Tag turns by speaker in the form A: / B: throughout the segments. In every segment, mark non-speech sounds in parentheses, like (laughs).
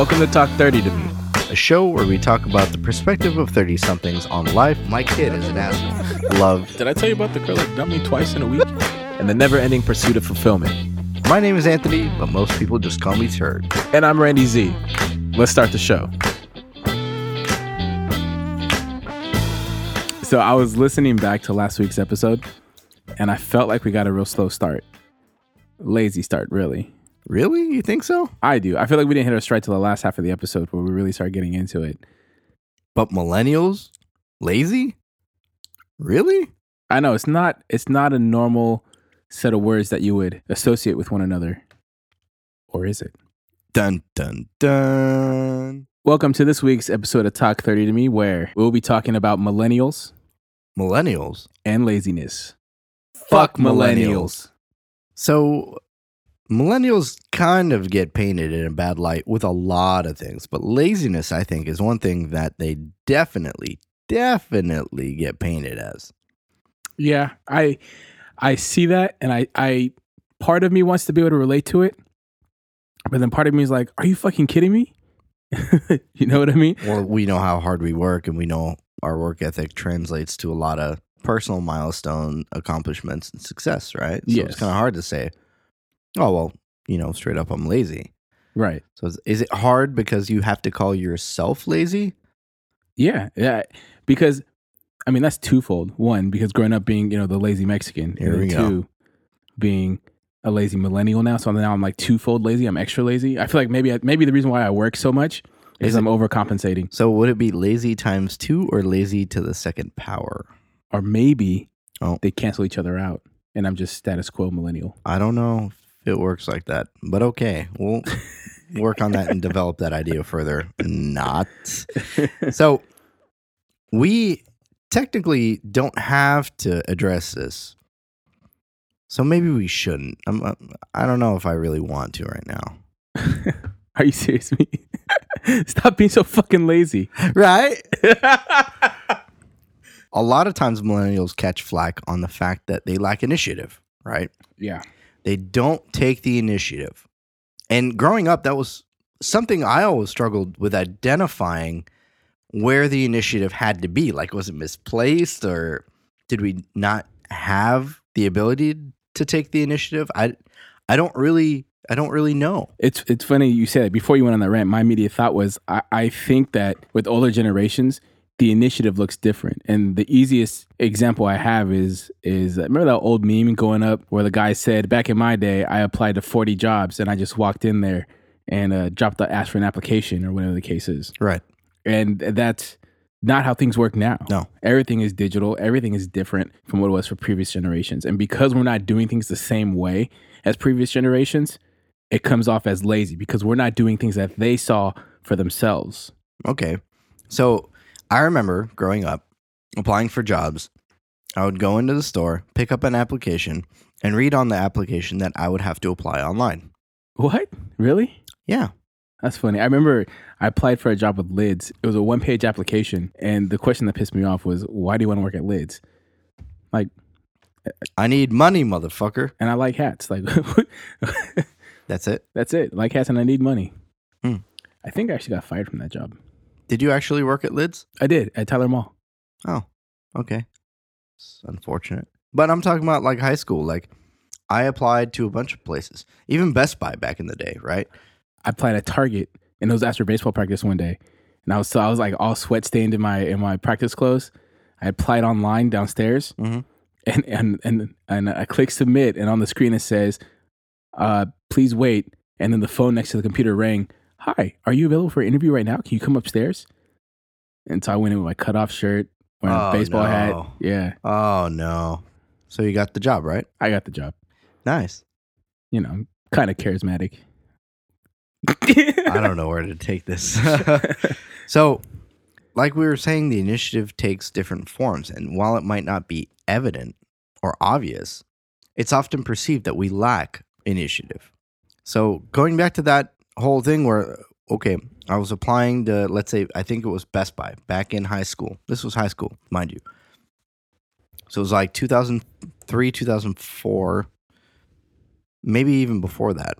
A: Welcome to Talk 30 to Me.
B: a show where we talk about the perspective of 30 somethings on life. My kid is an asshole. Love.
A: Did I tell you about the girl that dumped me twice in a week? And the never ending pursuit of fulfillment.
B: My name is Anthony, but most people just call me Turg.
A: And I'm Randy Z. Let's start the show. So I was listening back to last week's episode, and I felt like we got a real slow start. Lazy start, really.
B: Really? You think so?
A: I do. I feel like we didn't hit our stride till the last half of the episode where we really started getting into it.
B: But millennials? Lazy? Really?
A: I know it's not it's not a normal set of words that you would associate with one another. Or is it?
B: Dun, dun, dun.
A: Welcome to this week's episode of Talk 30 to Me, where we'll be talking about millennials
B: Millennials?
A: and laziness.
B: Fuck millennials. So, millennials kind of get painted in a bad light with a lot of things, but laziness, I think, is one thing that they definitely, definitely get painted as.
A: Yeah, I I see that and I I part of me wants to be able to relate to it. But then part of me is like, are you fucking kidding me? (laughs) you know what I mean?
B: Well, we know how hard we work, and we know our work ethic translates to a lot of personal milestone accomplishments and success, right? So
A: Yes.
B: it's kind of hard to say, oh, well, you know, straight up, I'm lazy.
A: Right.
B: So is, is it hard because you have to call yourself lazy?
A: Yeah, yeah. Because I mean that's twofold. One, because growing up being, you know, the lazy Mexican.
B: Here
A: and
B: we
A: then
B: go.
A: being a lazy millennial now. So now I'm like twofold lazy. I'm extra lazy. I feel like maybe uh, maybe the reason why I work so much is,
B: Is
A: I'm overcompensating.
B: So would it be lazy times two or lazy to the second power?
A: Or maybe
B: Oh.
A: they cancel each other out and I'm just status quo millennial.
B: I don't know it works like that, but okay. We'll work on that and (laughs) develop that idea further. Not. So we technically don't have to address this. So maybe we shouldn't. I'm, uh, I don't know if I really want to right now. (laughs)
A: Are you serious me? (laughs) Stop being so fucking lazy.
B: Right? A lot of times millennials catch flack on the fact that they lack initiative, right?
A: yeah.
B: They don't take the initiative. And growing up, that was something I always struggled with identifying where the initiative had to be. Like, was it misplaced or did we not have the ability to take the initiative? I, I don't really, I don't really know.
A: It's it's funny you said it. Before you went on that rant, my immediate thought was I, I think that with older generations, the initiative looks different. And the easiest example I have is is uh, remember that old meme going up where the guy said, Back in my day, I applied to 40 jobs and I just walked in there and uh, dropped the ask for an application or whatever the case is.
B: Right.
A: And that's not how things work now.
B: No.
A: Everything is digital. Everything is different from what it was for previous generations. And because we're not doing things the same way as previous generations, it comes off as lazy because we're not doing things that they saw for themselves.
B: Okay. So I remember growing up, applying for jobs. I would go into the store, pick up an application, and read on the application that I would have to apply online.
A: What? Really?
B: Yeah.
A: That's funny. I remember I applied for a job with Lids. It was a one page application. And the question that pissed me off was, why do you want to work at Lids? Like,
B: I need money, motherfucker.
A: and I like hats. Like, (laughs)
B: That's it.
A: that's it. Like hats and I need money.
B: Hmm.
A: I think I actually got fired from that job.
B: Did you actually work at Lids?
A: I did at Tyler Mall.
B: Oh, okay. It's unfortunate. But I'm talking about like high school. Like I applied to a bunch of places, even Best Buy back in the day, right?
A: I applied at Target, and it was after baseball practice one day, and I was so I was like all sweat stained in my in my practice clothes. I applied online downstairs,
B: Mhm.
A: and and and and I click submit, and on the screen it says, uh, "Please wait." And then the phone next to the computer rang. Hi, are you available for an interview right now? Can you come upstairs? And so I went in with my cutoff shirt, wearing
B: Oh,
A: a baseball hat. Yeah,
B: Oh no. So you got the job, right?
A: I got the job.
B: Nice.
A: You know, kind of charismatic.
B: I don't know where to take this. (laughs) so, like we were saying, the initiative takes different forms. And while it might not be evident or obvious, it's often perceived that we lack initiative. So, going back to that whole thing where, okay, I was applying to, let's say, I think it was Best Buy back in high school. This was high school, mind you. So, it was like 2003, 2004, maybe even before that.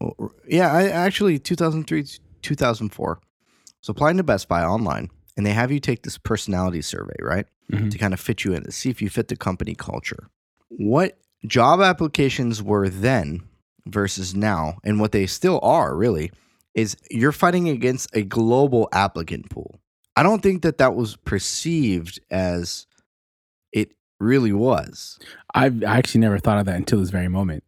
B: Well, Yeah, I actually 2003 2004. So applying to Best Buy online, and they have you take this personality survey, right?
A: Mhm.
B: To kind of fit you in, to see if you fit the company culture. What job applications were then versus now, and what they still are really, is you're fighting against a global applicant pool. I don't think that that was perceived as it really was.
A: I've I actually never thought of that until this very moment.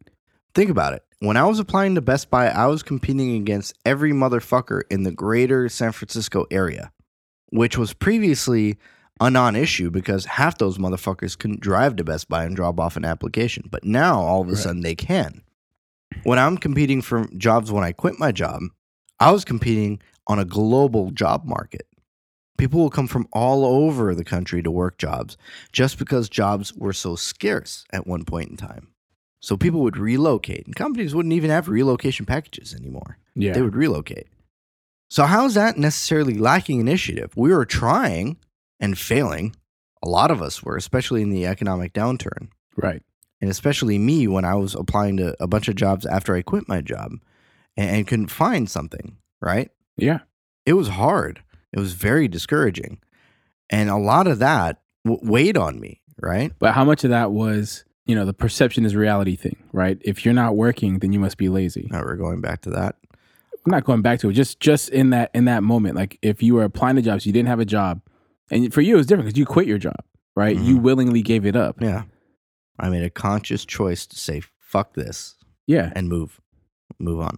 B: Think about it. When I was applying to Best Buy, I was competing against every motherfucker in the greater San Francisco area, which was previously a non issue because half those motherfuckers couldn't drive to Best Buy and drop off an application. But now all of a
A: Right.
B: sudden they can. When I'm competing for jobs when I quit my job, I was competing on a global job market. People will come from all over the country to work jobs just because jobs were so scarce at one point in time. So people would relocate, and companies wouldn't even have relocation packages anymore.
A: Yeah.
B: They would relocate. So, how is that necessarily lacking initiative? We were trying and failing. A lot of us were, especially in the economic downturn.
A: right.
B: And especially me when I was applying to a bunch of jobs after I quit my job and, and couldn't find something, right?
A: Yeah.
B: It was hard. It was very discouraging. And a lot of that w- weighed on me, right?
A: But how much of that was, you know, the perception is reality thing, right? If you're not working, then you must be lazy.
B: Now we're going back to that.
A: I'm not going back to it. Just just in that in that moment, like if you were applying to jobs, you didn't have a job, and for you it was different because you quit your job, right? You mm-hmm. willingly gave it up.
B: Yeah. I made a conscious choice to say, fuck this
A: Yeah,
B: and move, move on.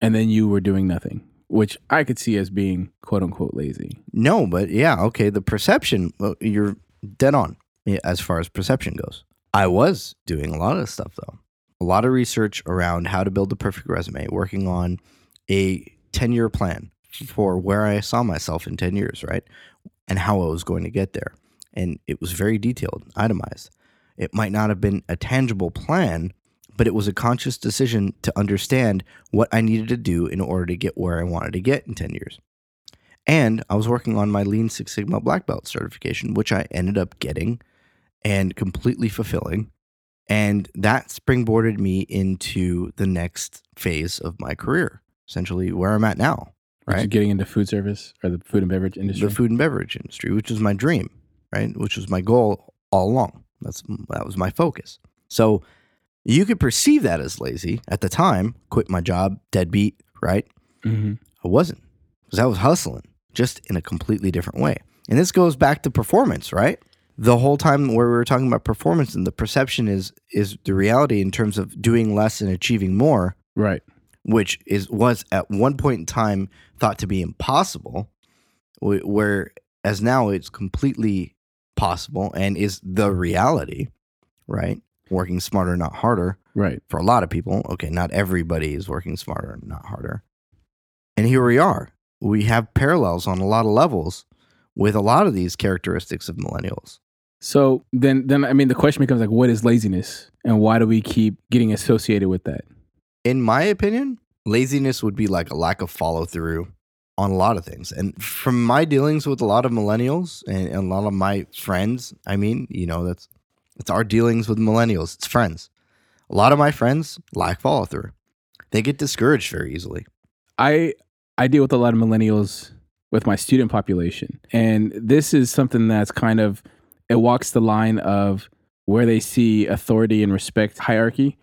A: and then you were doing nothing, which I could see as being quote unquote lazy.
B: No, but yeah, okay. The perception, well, you're dead on yeah, as far as perception goes. I was doing a lot of stuff though, a lot of research around how to build the perfect resume, working on a 10 year plan for where I saw myself in 10 years, right? And how I was going to get there. And it was very detailed, itemized. It might not have been a tangible plan, but it was a conscious decision to understand what I needed to do in order to get where I wanted to get in 10 years. And I was working on my Lean Six Sigma Black Belt certification, which I ended up getting and completely fulfilling. And that springboarded me into the next phase of my career, essentially where I'm at now, right?
A: getting into food service or the food and beverage industry.
B: The food and beverage industry, which was my dream, right? Which was my goal all along. That's that was my focus. So you could perceive that as lazy at the time. Quit my job, deadbeat, right?
A: hmm
B: I wasn't because I was hustling just in a completely different way. And this goes back to performance, right? The whole time where we were talking about performance and the perception is is the reality in terms of doing less and achieving more,
A: Right.
B: which is was at one point in time thought to be impossible, wh- where as now it's completely possible and is the reality, right? Working smarter, not harder
A: Right.
B: for a lot of people. Okay, not everybody is working smarter, not harder. And here we are. We have parallels on a lot of levels with a lot of these characteristics of millennials.
A: So then, then I mean, the question becomes like, what is laziness, and why do we keep getting associated with that?
B: In my opinion, laziness would be like a lack of follow through on a lot of things. And from my dealings with a lot of millennials and, and a lot of my friends, I mean, you know, that's it's our dealings with millennials. It's friends. A lot of my friends lack follow through. They get discouraged very easily.
A: I I deal with a lot of millennials with my student population, and this is something that's kind of it walks the line of where they see authority and respect hierarchy,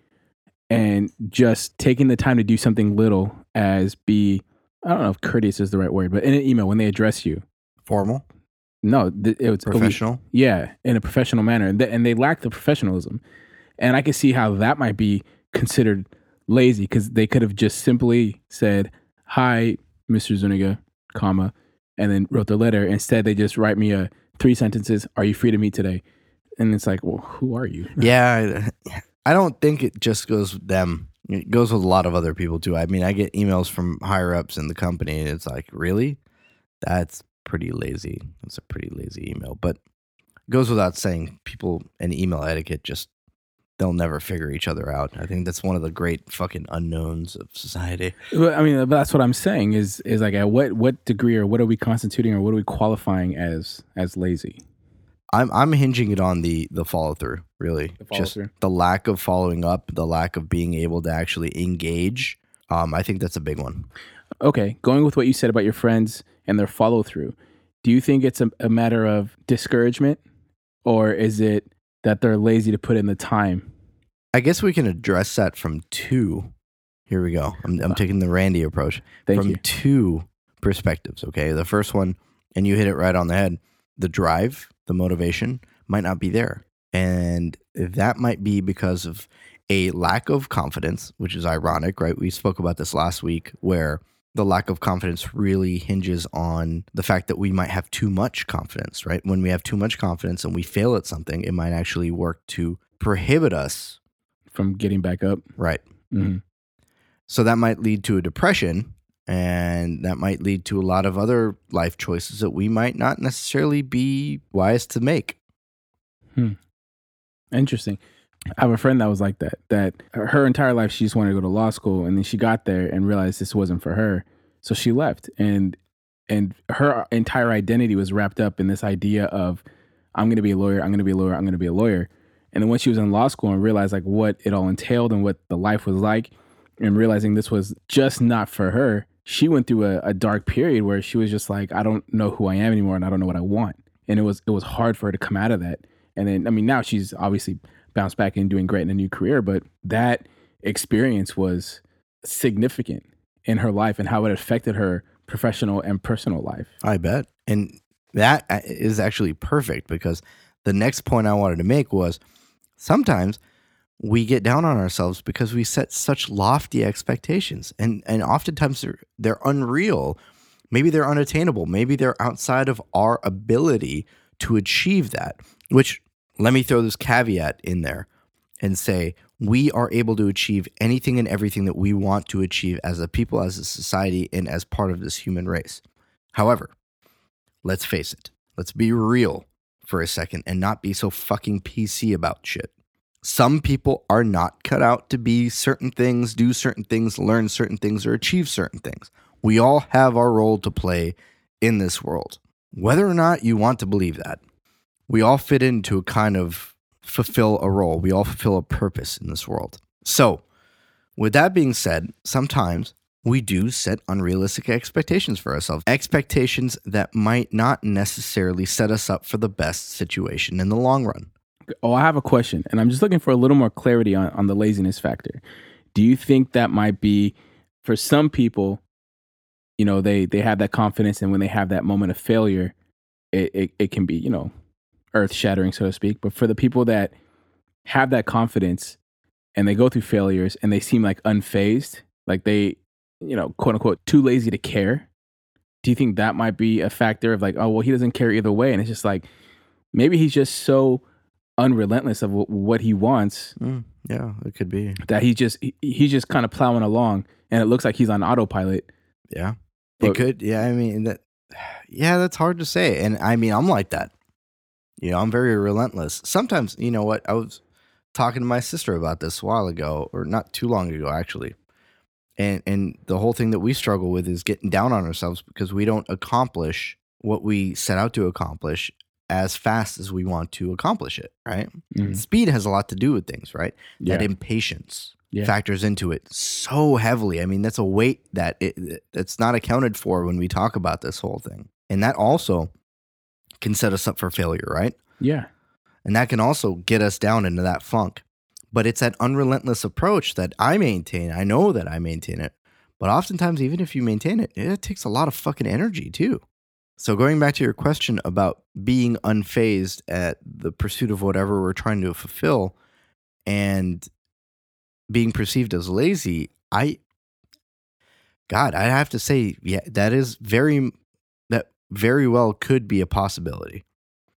A: and just taking the time to do something little as be I don't know if courteous is the right word, but in an email when they address you,
B: Formal,
A: no, th- was
B: professional.
A: Yeah, in a professional manner, and, th- and they lack the professionalism. And I can see how that might be considered lazy because they could have just simply said, "Hi, Mr. Zuniga," comma, and then wrote the letter. Instead, they just write me a three sentences. Are you free to meet today? And it's like, well, who are you?
B: Yeah, I, I don't think it just goes with them. It goes with a lot of other people too. I mean, I get emails from higher ups in the company, and it's like, really? That's pretty lazy. That's a pretty lazy email. But it goes without saying, people and email etiquette just they'll never figure each other out. I think that's one of the great fucking unknowns of society.
A: I mean, that's what I'm saying. Is is like at what what degree or what are we constituting or what are we qualifying as as lazy?
B: I'm I'm hinging it on the the follow through, really.
A: The follow
B: Just
A: through.
B: the lack of following up, the lack of being able to actually engage. Um, I think that's a big one.
A: Okay, going with what you said about your friends and their follow through, do you think it's a, a matter of discouragement or is it that they're lazy to put in the time?
B: I guess we can address that from two. Here we go. I'm, I'm taking the Randy approach
A: Thank
B: from
A: you.
B: two perspectives. Okay. The first one, and you hit it right on the head the drive, the motivation might not be there. And that might be because of a lack of confidence, which is ironic, right? We spoke about this last week where the lack of confidence really hinges on the fact that we might have too much confidence, right? When we have too much confidence and we fail at something, it might actually work to prohibit us,
A: From getting back up.
B: right?
A: hmm
B: So that might lead to a depression and that might lead to a lot of other life choices that we might not necessarily be wise to make. Hmm.
A: Interesting. I have a friend that was like that. That her her entire life she just wanted to go to law school, and then she got there and realized this wasn't for her, so she left. And and her entire identity was wrapped up in this idea of I'm going to be a lawyer. I'm going to be a lawyer. I'm going to be a lawyer. And then once she was in law school and realized like what it all entailed and what the life was like, and realizing this was just not for her, she went through a, a dark period where she was just like, I don't know who I am anymore, and I don't know what I want. And it was it was hard for her to come out of that. And then I mean now she's obviously bounced back and doing great in a new career, but that experience was significant in her life and how it affected her professional and personal life.
B: I bet. And that uh, actually perfect because the next point I wanted to make was sometimes we get down on ourselves because we set such lofty expectations and and oftentimes they're they're unreal. Maybe they're unattainable. Maybe they're outside of our ability to achieve that. Which let me throw this caveat in there and say we are able to achieve anything and everything that we want to achieve as a people, as a society, and as part of this human race. However, let's face it, let's be real for a second and not be so fucking PC about shit. Some people are not cut out to be certain things, do certain things, learn certain things, or achieve certain things. We all have our role to play in this world. Whether or not you want to believe that, we all fit into a kind of fulfill a role. We all fulfill a purpose in this world. So, with that being said, sometimes we do set unrealistic expectations for ourselves, expectations that might not necessarily set us up for the best situation in the long run.
A: Oh, I have a question, and I'm just looking for a little more clarity on, on the laziness factor. Do you think that might be for some people, you know, they they have that confidence, and when they have that moment of failure, it it, it can be, you know, earth shattering, so to speak. But for the people that have that confidence and they go through failures and they seem like unfazed, like they, you know, quote unquote, too lazy to care. Do you think that might be a factor of like, oh, well, he doesn't care either way, and it's just like maybe he's just so unrelentless of wh- what he wants
B: Mm, yeah, it could be.
A: that he just he, he's just kind of plowing along and it looks like he's on autopilot
B: Yeah.
A: But-
B: it could. Yeah. I mean, that, yeah, that's hard to say. And I mean, I'm like that. You know, I'm very relentless. Sometimes, you know what? I was talking to my sister about this a while ago, or not too long ago, actually. And and the whole thing that we struggle with is getting down on ourselves because we don't accomplish what we set out to accomplish as fast as we want to accomplish it, right?
A: Mhm.
B: Speed has a lot to do with things, right?
A: yeah
B: That impatience
A: Yeah.
B: factors into it so heavily. I mean, that's a weight that it, it's not accounted for when we talk about this whole thing. And that also can set us up for failure, right?
A: yeah
B: And that can also get us down into that funk. But it's that unrelentless approach that I maintain. I know that I maintain it. But oftentimes, even if you maintain it, it takes a lot of fucking energy too. So, going back to your question about being unfazed at the pursuit of whatever we're trying to fulfill and being perceived as lazy, I, God, I have to say, yeah, that is very, that very well could be a possibility.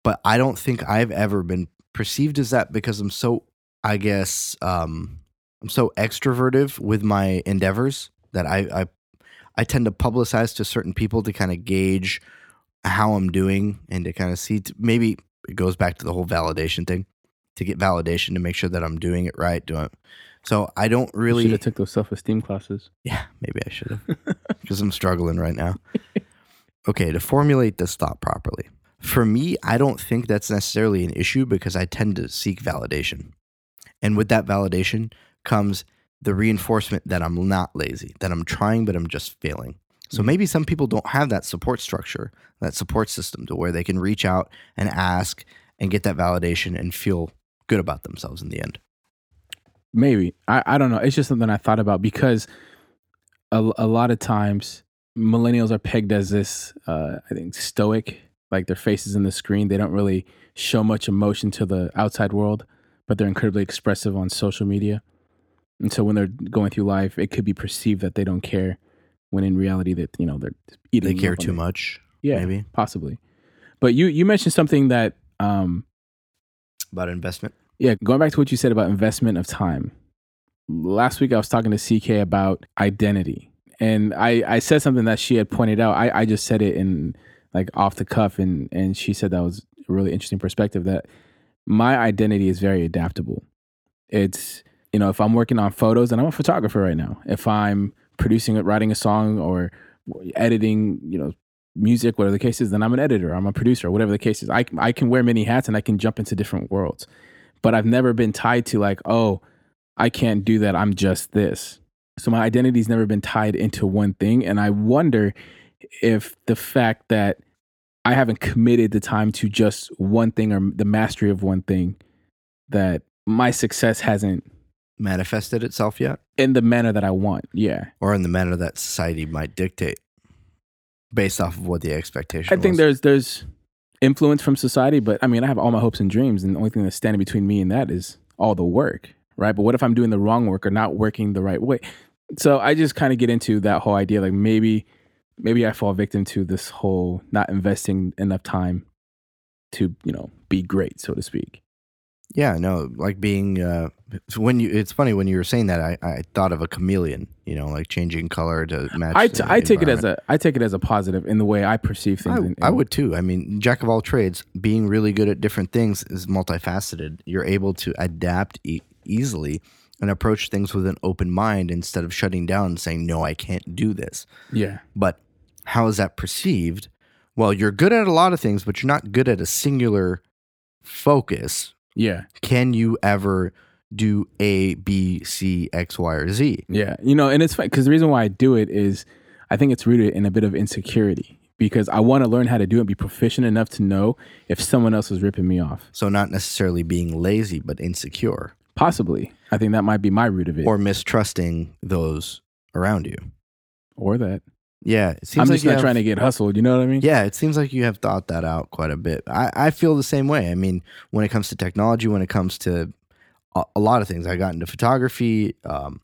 B: But I don't think I've ever been perceived as that because I'm so, I guess, um, I'm so extroverted with my endeavors that I, I, I tend to publicize to certain people to kind of gauge how I'm doing and to kind of see. t maybe it goes back to the whole validation thing, to get validation to make sure that I'm doing it right. Do Doing so, I don't really should
A: have took those self-esteem classes
B: Yeah, maybe I should have because (laughs) I'm struggling right now. Okay, to formulate this thought properly. For me, I don't think that's necessarily an issue because I tend to seek validation. And with that validation comes the reinforcement that I'm not lazy, that I'm trying, but I'm just failing. So
A: Mhm.
B: maybe some people don't have that support structure, that support system to where they can reach out and ask and get that validation and feel good about themselves in the end.
A: Maybe I, I don't know. It's just something I thought about because a, a lot of times millennials are pegged as this, uh, I think, stoic. Like their faces in the screen, they don't really show much emotion to the outside world, but they're incredibly expressive on social media. And so when they're going through life, it could be perceived that they don't care, when in reality, that you know they're eating.
B: They care too
A: it.
B: much,
A: Yeah,
B: maybe,
A: possibly. But you you mentioned something that um,
B: about investment.
A: Yeah, going back to what you said about investment of time. Last week I was talking to CK about identity. And I, I said something that she had pointed out. I, I just said it in like off the cuff and, and she said that was a really interesting perspective that my identity is very adaptable. It's you know, if I'm working on photos and I'm a photographer right now, if I'm producing it, writing a song or editing, you know, music, whatever the case is, then I'm an editor, I'm a producer, whatever the case is. I, I can wear many hats and I can jump into different worlds but I've never been tied to like, oh, I can't do that. I'm just this. So my identity's never been tied into one thing. And I wonder if the fact that I haven't committed the time to just one thing or the mastery of one thing, that my success hasn't
B: Manifested itself yet,
A: in the manner that I want. Yeah.
B: or in the manner that society might dictate, based off of what the expectation.
A: I think
B: was.
A: there's there's influence from society, but I mean, I have all my hopes and dreams, and the only thing that's standing between me and that is all the work, right? But what if I'm doing the wrong work or not working the right way? So I just kind of get into that whole idea, like maybe maybe I fall victim to this whole not investing enough time to you know be great, so to speak.
B: Yeah, no, like being uh when you it's funny when you were saying that I, I thought of a chameleon, you know, like changing color to match.
A: I,
B: the
A: t- I take it as a I take it as a positive in the way I perceive things.
B: I,
A: and-
B: I would too. I mean, jack of all trades, being really good at different things is multifaceted. You're able to adapt e- easily and approach things with an open mind instead of shutting down and saying, "No, I can't do this."
A: yeah
B: But how is that perceived? Well, you're good at a lot of things, but you're not good at a singular focus.
A: Yeah
B: Can you ever do A, B, C, X, Y, or Z?
A: Yeah, you know, and it's funny because the reason why I do it is I think it's rooted in a bit of insecurity because I want to learn how to do it and be proficient enough to know if someone else is ripping me off.
B: So, not necessarily being lazy, but insecure
A: Possibly, I think that might be my root of it,
B: or mistrusting those around you.
A: or that
B: Yeah, it seems
A: I'm
B: like
A: just not
B: have-
A: trying to get hustled. You know what I mean?
B: Yeah, it seems like you have thought that out quite a bit. I, I feel the same way. I mean, when it comes to technology, when it comes to a, a lot of things, I got into photography, um,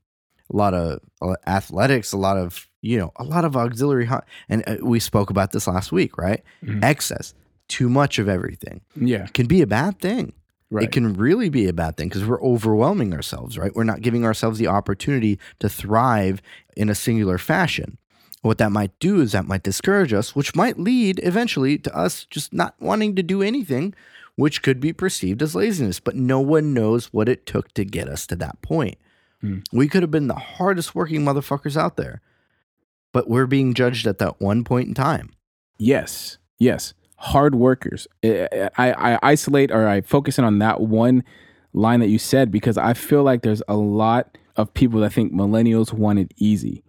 B: a lot of uh, athletics, a lot of you know, a lot of auxiliary. Ho- and uh, we spoke about this last week, right?
A: Mhm.
B: Excess, too much of everything
A: Yeah,
B: can be a bad thing.
A: right.
B: It can really be a bad thing because we're overwhelming ourselves, right? We're not giving ourselves the opportunity to thrive in a singular fashion. What that might do is that might discourage us, which might lead eventually to us just not wanting to do anything, which could be perceived as laziness. But no one knows what it took to get us to that point.
A: Hmm.
B: We could have been the hardest working motherfuckers out there, but we're being judged at that one point in time.
A: Yes, yes. Hard workers. I, I, I isolate or I focus in on that one line that you said because I feel like there's a lot of people that think millennials want it easy.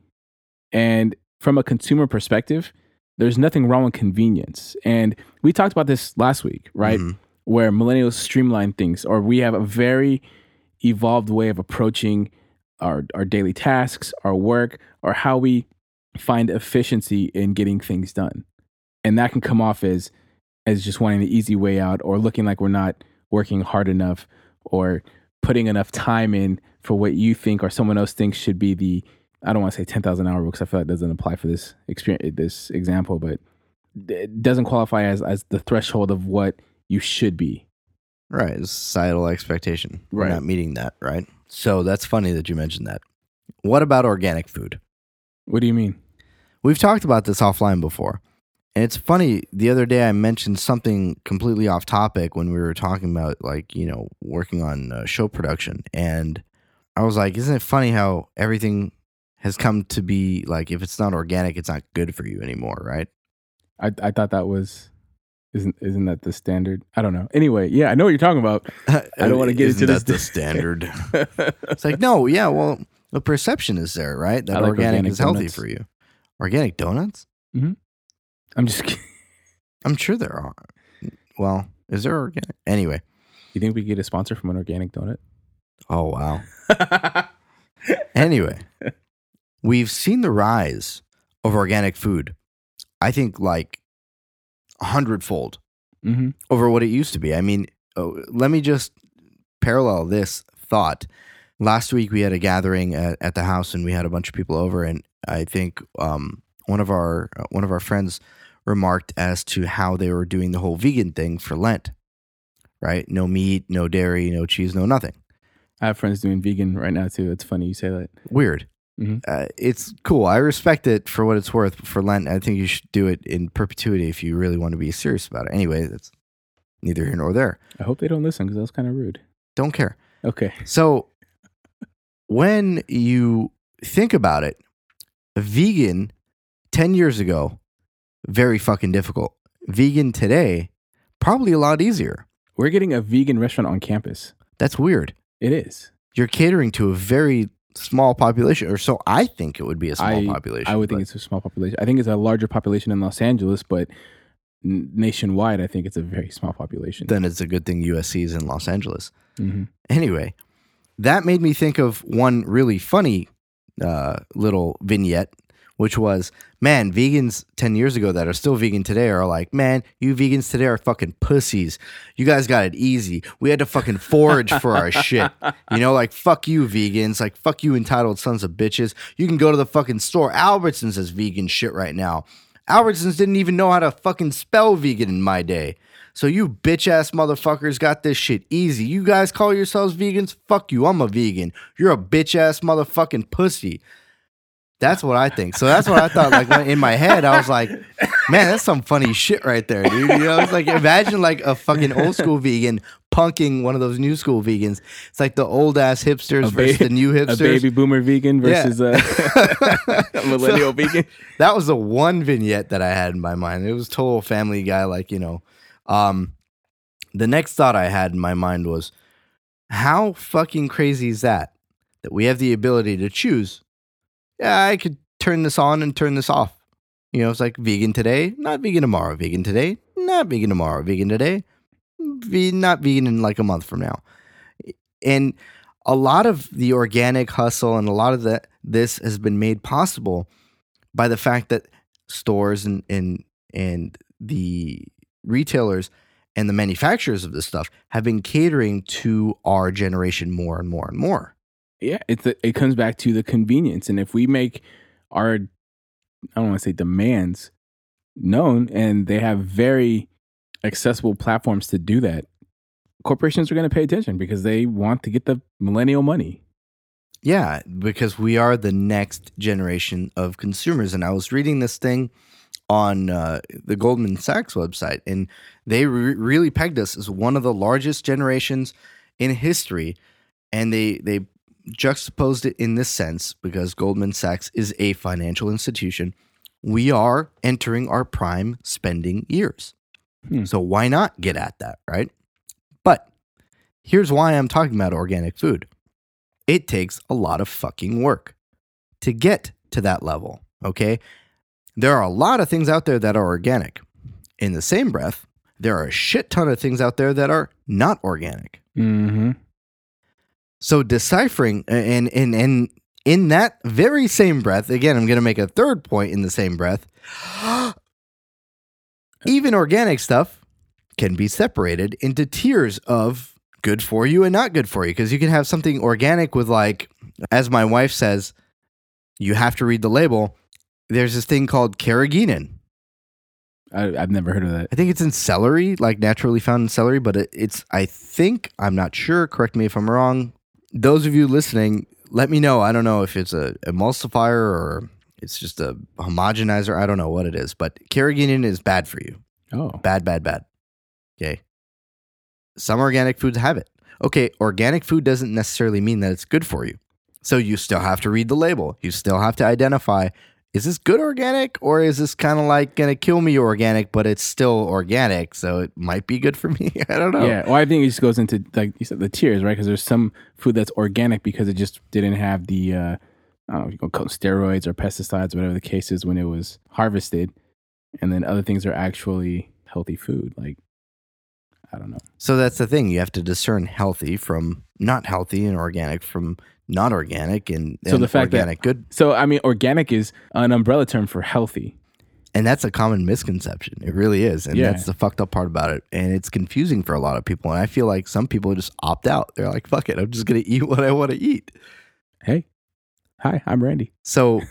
A: And from a consumer perspective, there's nothing wrong with convenience. And we talked about this last week, right?
B: Mhm.
A: Where millennials streamline things, or we have a very evolved way of approaching our, our daily tasks, our work, or how we find efficiency in getting things done. And that can come off as as just wanting the easy way out or looking like we're not working hard enough or putting enough time in for what you think or someone else thinks should be the I don't want to say 10,000 hour rule because I feel like it doesn't apply for this experience this example but it doesn't qualify as as the threshold of what you should be.
B: Right. It's societal expectation. We're
A: Right.
B: not meeting that, right? So that's funny that you mentioned that. What about organic food?
A: What do you mean?
B: We've talked about this offline before. And it's funny, the other day I mentioned something completely off topic when we were talking about, like, you know, working on uh, show production. And I was like, isn't it funny how everything has come to be like, if it's not organic, it's not good for you anymore, right?
A: I I thought that was isn't isn't that the standard? I don't know. Anyway, yeah, I know what you're talking about. (laughs) Uh, I don't wanna get
B: Isn't
A: into this
B: that the (laughs) standard. (laughs) It's like, no, yeah, well, the perception is there, right? That
A: like
B: organic,
A: organic
B: is healthy
A: donuts.
B: for you. Organic donuts? Mm-hmm.
A: I'm just kidding.
B: I'm sure there are. Well, is there organic? Anyway.
A: You think we could get a sponsor from an organic donut?
B: Oh, wow. Anyway, we've seen the rise of organic food, I think like a hundredfold
A: hmm
B: over what it used to be. I mean, oh, let me just parallel this thought. Last week we had a gathering at, at the house and we had a bunch of people over and I think um, one of our one of our friends remarked as to how they were doing the whole vegan thing for Lent. Right? No meat, no dairy, no cheese, no nothing.
A: I have friends doing vegan right now too. It's funny you say that.
B: Weird.
A: Mhm.
B: Uh, it's cool. I respect it for what it's worth. But for Lent, I think you should do it in perpetuity if you really want to be serious about it. Anyway, that's neither here nor there.
A: I hope they don't listen because that was kind of rude.
B: Don't care.
A: Okay. (laughs)
B: So, when you think about it, a vegan 10 years ago, very fucking difficult. Vegan today, probably a lot easier.
A: We're getting a vegan restaurant on campus.
B: That's weird.
A: It is.
B: You're catering to a very small population, or so I think it would be a small
A: I-
B: population.
A: I would think it's a small population. I think it's a larger population in Los Angeles, but n- nationwide, I think it's a very small population.
B: then it's a good thing USC is in Los Angeles.
A: hmm
B: Anyway, that made me think of one really funny uh, little vignette, which was, man, vegans 10 years ago that are still vegan today are like, man, you vegans today are fucking pussies. You guys got it easy. We had to fucking forage for our (laughs) shit. You know, like, fuck you, vegans. Like, fuck you, entitled sons of bitches. You can go to the fucking store. Albertsons has vegan shit right now. Albertsons didn't even know how to fucking spell vegan in my day. So you bitch ass motherfuckers got this shit easy. You guys call yourselves vegans? Fuck you. I'm a vegan. You're a bitch ass motherfucking pussy. That's what I think. So that's what I thought. Like in my head, I was like, man, that's some funny shit right there, dude. You know, it's like imagine like a fucking old school vegan punking one of those new school vegans. It's like the old ass hipsters
A: A
B: versus the new hipsters.
A: A baby boomer vegan versus a, (laughs) a millennial vegan. (laughs)
B: that was the one vignette that I had in my mind. It was total family guy, like, you know. Um, the next thought I had in my mind was how fucking crazy is that? That we have the ability to choose. Yeah, I could turn this on and turn this off. You know, it's like vegan today, not vegan tomorrow. Vegan today, not vegan tomorrow. Vegan today, ve- not vegan in like a month from now. And a lot of the organic hustle and a lot of that this has been made possible by the fact that stores and and and the retailers and the manufacturers of this stuff have been catering to our generation more and more and more.
A: Yeah, it's a, it comes back to the convenience, and if we make our I don't want to say demands known, and they have very accessible platforms to do that, corporations are going to pay attention because they want to get the millennial money.
B: Yeah, because we are the next generation of consumers. And I was reading this thing on uh, the Goldman Sachs website, and they re- really pegged us as one of the largest generations in history. And they they juxtaposed it in this sense because Goldman Sachs is a financial institution. We are entering our prime spending years.
A: Hmm.
B: So why not get at that, right? But here's why I'm talking about organic food it takes a lot of fucking work to get to that level. Okay. There are a lot of things out there that are organic. In the same breath, there are a shit ton of things out there that are not organic.
A: Mm-hmm.
B: So deciphering and and and in that very same breath, again, I'm going to make a third point in the same breath. (gasps) Even organic stuff can be separated into tiers of good for you and not good for you because you can have something organic with like as my wife says, you have to read the label. There's this thing called carrageenan.
A: I, I've never heard of that.
B: I think it's in celery, like naturally found in celery, but it, it's, I think, I'm not sure. Correct me if I'm wrong. Those of you listening, let me know. I don't know if it's a emulsifier or it's just a homogenizer. I don't know what it is, but carrageenan is bad for you.
A: Oh,
B: Bad, bad, bad. Okay. Some organic foods have it. Okay, organic food doesn't necessarily mean that it's good for you. So you still have to read the label. You still have to identify is this good organic or is this kind of like going to kill me organic, but it's still organic, so it might be good for (laughs) me? I don't know.
A: yeah. Well, I think it just goes into like you said the tiers, right? Because there's some food that's organic because it just didn't have the uh, I don't know if you call steroids or pesticides, whatever the case is, when it was harvested, and then other things are actually healthy food. Like, I don't know.
B: So that's the thing. You have to discern healthy from not healthy and organic from not organic and,
A: So
B: and
A: the fact that-
B: organic good.
A: So, I mean, organic is an umbrella term for healthy.
B: And that's a common misconception. It really is. And
A: Yeah.
B: that's the fucked up part about it. And it's confusing for a lot of people. And I feel like some people just opt out. They're like, fuck it. I'm just going to eat (laughs) what I want to eat.
A: Hey, hi, I'm Randy.
B: So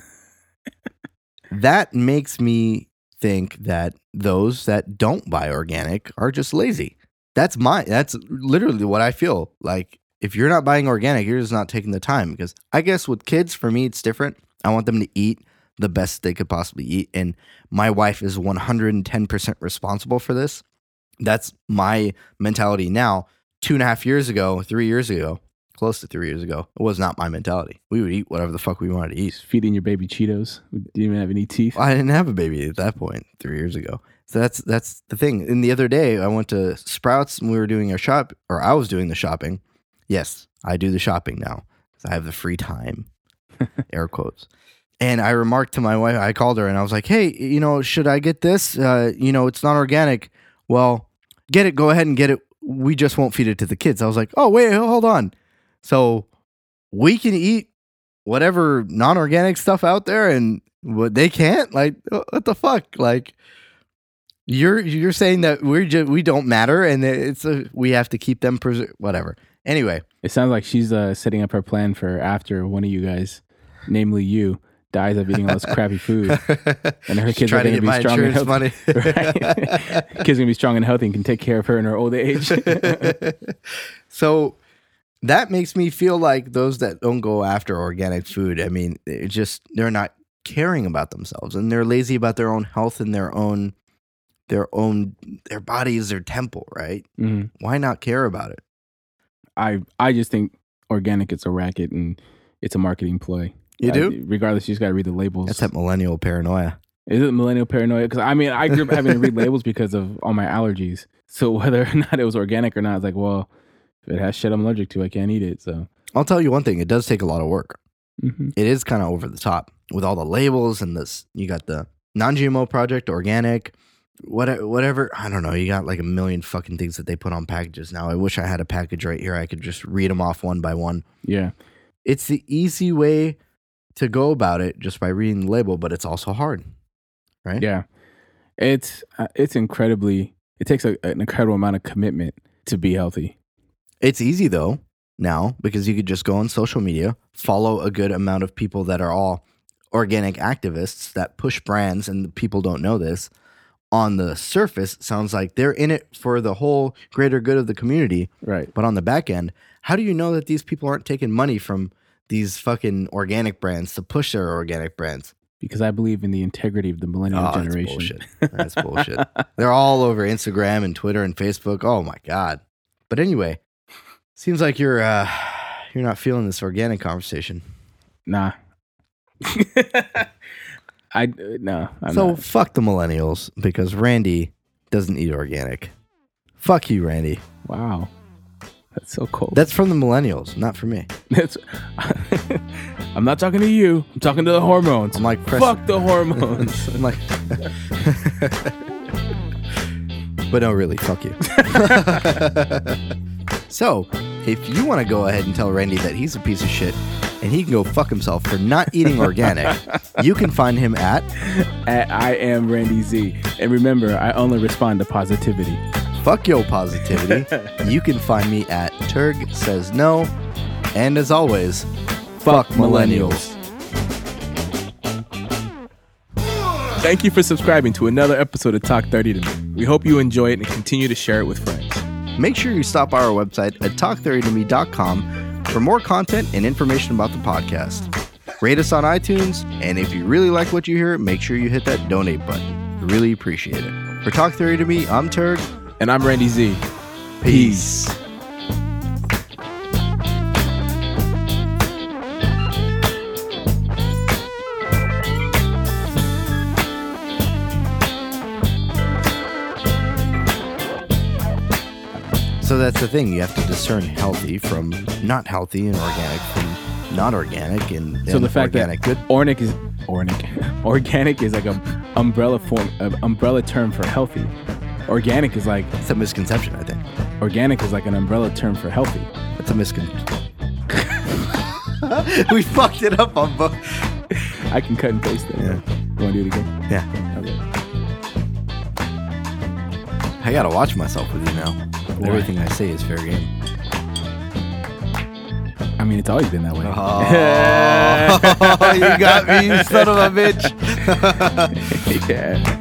B: (laughs) that makes me think that those that don't buy organic are just lazy. That's my that's literally what I feel. Like if you're not buying organic, you're just not taking the time because I guess with kids for me it's different. I want them to eat the best they could possibly eat and my wife is 110% responsible for this. That's my mentality now. Two and a half years ago, three years ago, close to three years ago, it was not my mentality. We would eat whatever the fuck we wanted to eat.
A: Feeding your baby Cheetos. Didn't even have any teeth.
B: I didn't have a baby at that point three years ago. So that's that's the thing. And the other day, I went to Sprouts and we were doing our shop, or I was doing the shopping. Yes, I do the shopping now 'cause I have the free time, (laughs) air quotes. And I remarked to my wife, I called her and I was like, "Hey, you know, should I get this? Uh, you know, it's not organic. Well, get it. Go ahead and get it. We just won't feed it to the kids." I was like, "Oh, wait, hold on. So we can eat whatever non-organic stuff out there and what they can't like what the fuck like you're you're saying that we're just we don't matter and it's a, we have to keep them preser- whatever anyway
A: It sounds like she's uh, setting up her plan for after one of you guys, namely you, dies of eating all this crappy food. (laughs) And her kids are gonna
B: get
A: be strong and
B: insurance money (laughs)
A: Right. kids gonna be strong and healthy and can take care of her in her old age. (laughs)
B: so that makes me feel like those that don't go after organic food i mean it just they're not caring about themselves and they're lazy about their own health and their own their own their body is their temple right
A: Mhm.
B: why not care about it
A: I I just think organic it's a racket and it's a marketing ploy.
B: you
A: I-
B: do
A: regardless, you just got to read the labels.
B: that's that millennial paranoia
A: Is it millennial paranoia? Because I mean, I grew up having to read labels because of all my allergies. So (laughs) whether or not it was organic or not, it's like, well, if it has shit I'm allergic to, I can't eat it. So
B: i'll tell you one thing it does take a lot of work
A: mhm.
B: it is kind of over the top with all the labels and this you got the non-gmo project organic whatever whatever i don't know you got like a million fucking things that they put on packages now i wish i had a package right here i could just read them off one by one
A: yeah,
B: it's the easy way to go about it just by reading the label but it's also hard right
A: yeah, it's uh, it's incredibly. It takes a, an incredible amount of commitment to be healthy.
B: It's easy though now because you could just go on social media, follow a good amount of people that are all organic activists that push brands, and people don't know this. On the surface, sounds like they're in it for the whole greater good of the community,
A: Right.
B: but on the back end, how do you know that these people aren't taking money from these fucking organic brands to push their organic brands?
A: Because I believe in the integrity of the millennial
B: Oh, that's
A: generation.
B: bullshit. That's bullshit. (laughs) They're all over Instagram and Twitter and Facebook. Oh my god. But anyway, seems like you're uh you're not feeling this organic conversation.
A: Nah. (laughs) (laughs) I uh, no. I'm
B: so
A: not.
B: fuck the millennials because Randy doesn't eat organic. Fuck you, Randy.
A: wow, that's so cold.
B: That's from the millennials, not for me. (laughs)
A: That's. (laughs) I'm not talking to you. I'm talking to the hormones.
B: I'm like press-
A: Fuck the hormones. (laughs)
B: I'm like But no, really, fuck you. so, if you want to go ahead and tell Randy that he's a piece of shit and he can go fuck himself for not eating organic, (laughs) you can find him at
A: At I am Randy Z, and remember, I only respond to positivity.
B: Fuck Yo Positivity. (laughs) you can find me at Turg Says No. And as always, fuck millennials.
A: Thank you for subscribing to another episode of Talk 30 to Me. We hope you enjoy it and continue to share it with friends.
B: Make sure you stop by our website at talk30tome.com for more content and information about the podcast. Rate us on iTunes, and if you really like what you hear, make sure you hit that donate button. Really appreciate it. For Talk 30 to Me, I'm Turg.
A: And I'm Randy Z.
B: Peace. So that's the thing. You have to discern healthy from not healthy and organic from not organic and,
A: So the fact
B: organic
A: that
B: good.
A: organic is organic, (laughs) organic is like a umbrella form, an umbrella term for healthy. Organic is like
B: It's a misconception, I think.
A: organic is like an umbrella term for healthy.
B: It's a misconception. (laughs) we fucked it up on both.
A: I can cut and paste that.
B: Yeah.
A: You want to do it again?
B: Yeah,
A: Okay.
B: I gotta watch myself with you now.
A: Why?
B: Everything I say is fair game.
A: I mean, it's always been that way.
B: Oh, (laughs) (laughs) you got me, you son of a bitch. (laughs)
A: yeah.